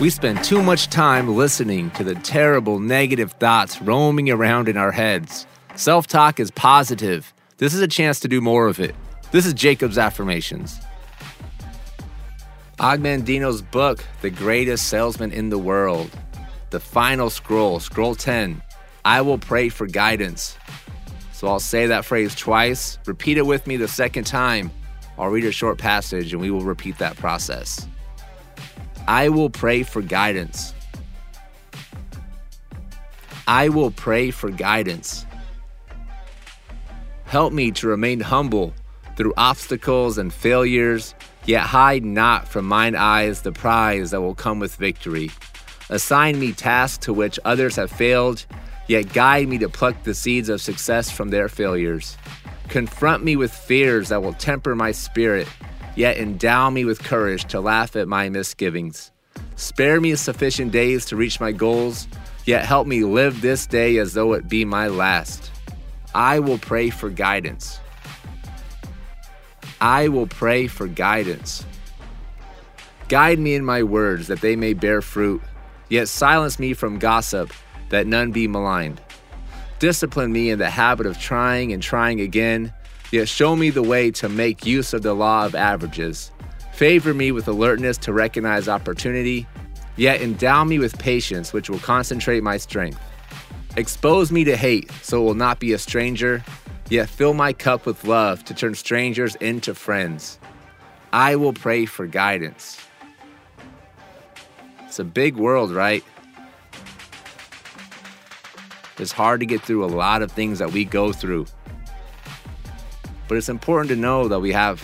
We spend too much time listening to the terrible negative thoughts roaming around in our heads. Self talk is positive. This is a chance to do more of it. This is Jacob's Affirmations. Og Mandino's book, The Greatest Salesman in the World. The final scroll, scroll 10. I will pray for guidance. So I'll say that phrase twice, repeat it with me the second time. I'll read a short passage and we will repeat that process. I will pray for guidance. I will pray for guidance. Help me to remain humble through obstacles and failures, yet hide not from mine eyes the prize that will come with victory. Assign me tasks to which others have failed, yet guide me to pluck the seeds of success from their failures. Confront me with fears that will temper my spirit, yet endow me with courage to laugh at my misgivings. Spare me sufficient days to reach my goals, yet help me live this day as though it be my last. I will pray for guidance. I will pray for guidance. Guide me in my words that they may bear fruit, yet silence me from gossip that none be maligned. Discipline me in the habit of trying and trying again, yet show me the way to make use of the law of averages. Favor me with alertness to recognize opportunity, yet endow me with patience, which will concentrate my strength. Expose me to hate, so it will not be a stranger, yet fill my cup with love to turn strangers into friends. I will pray for guidance. It's a big world, right? It's hard to get through a lot of things that we go through. But it's important to know that we have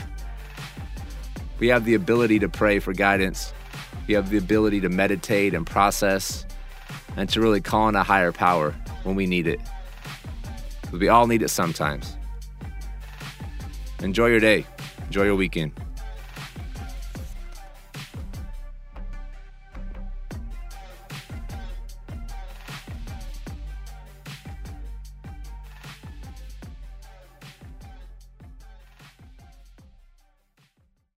we have the ability to pray for guidance. We have the ability to meditate and process and to really call on a higher power when we need it. We all need it sometimes. Enjoy your day. Enjoy your weekend.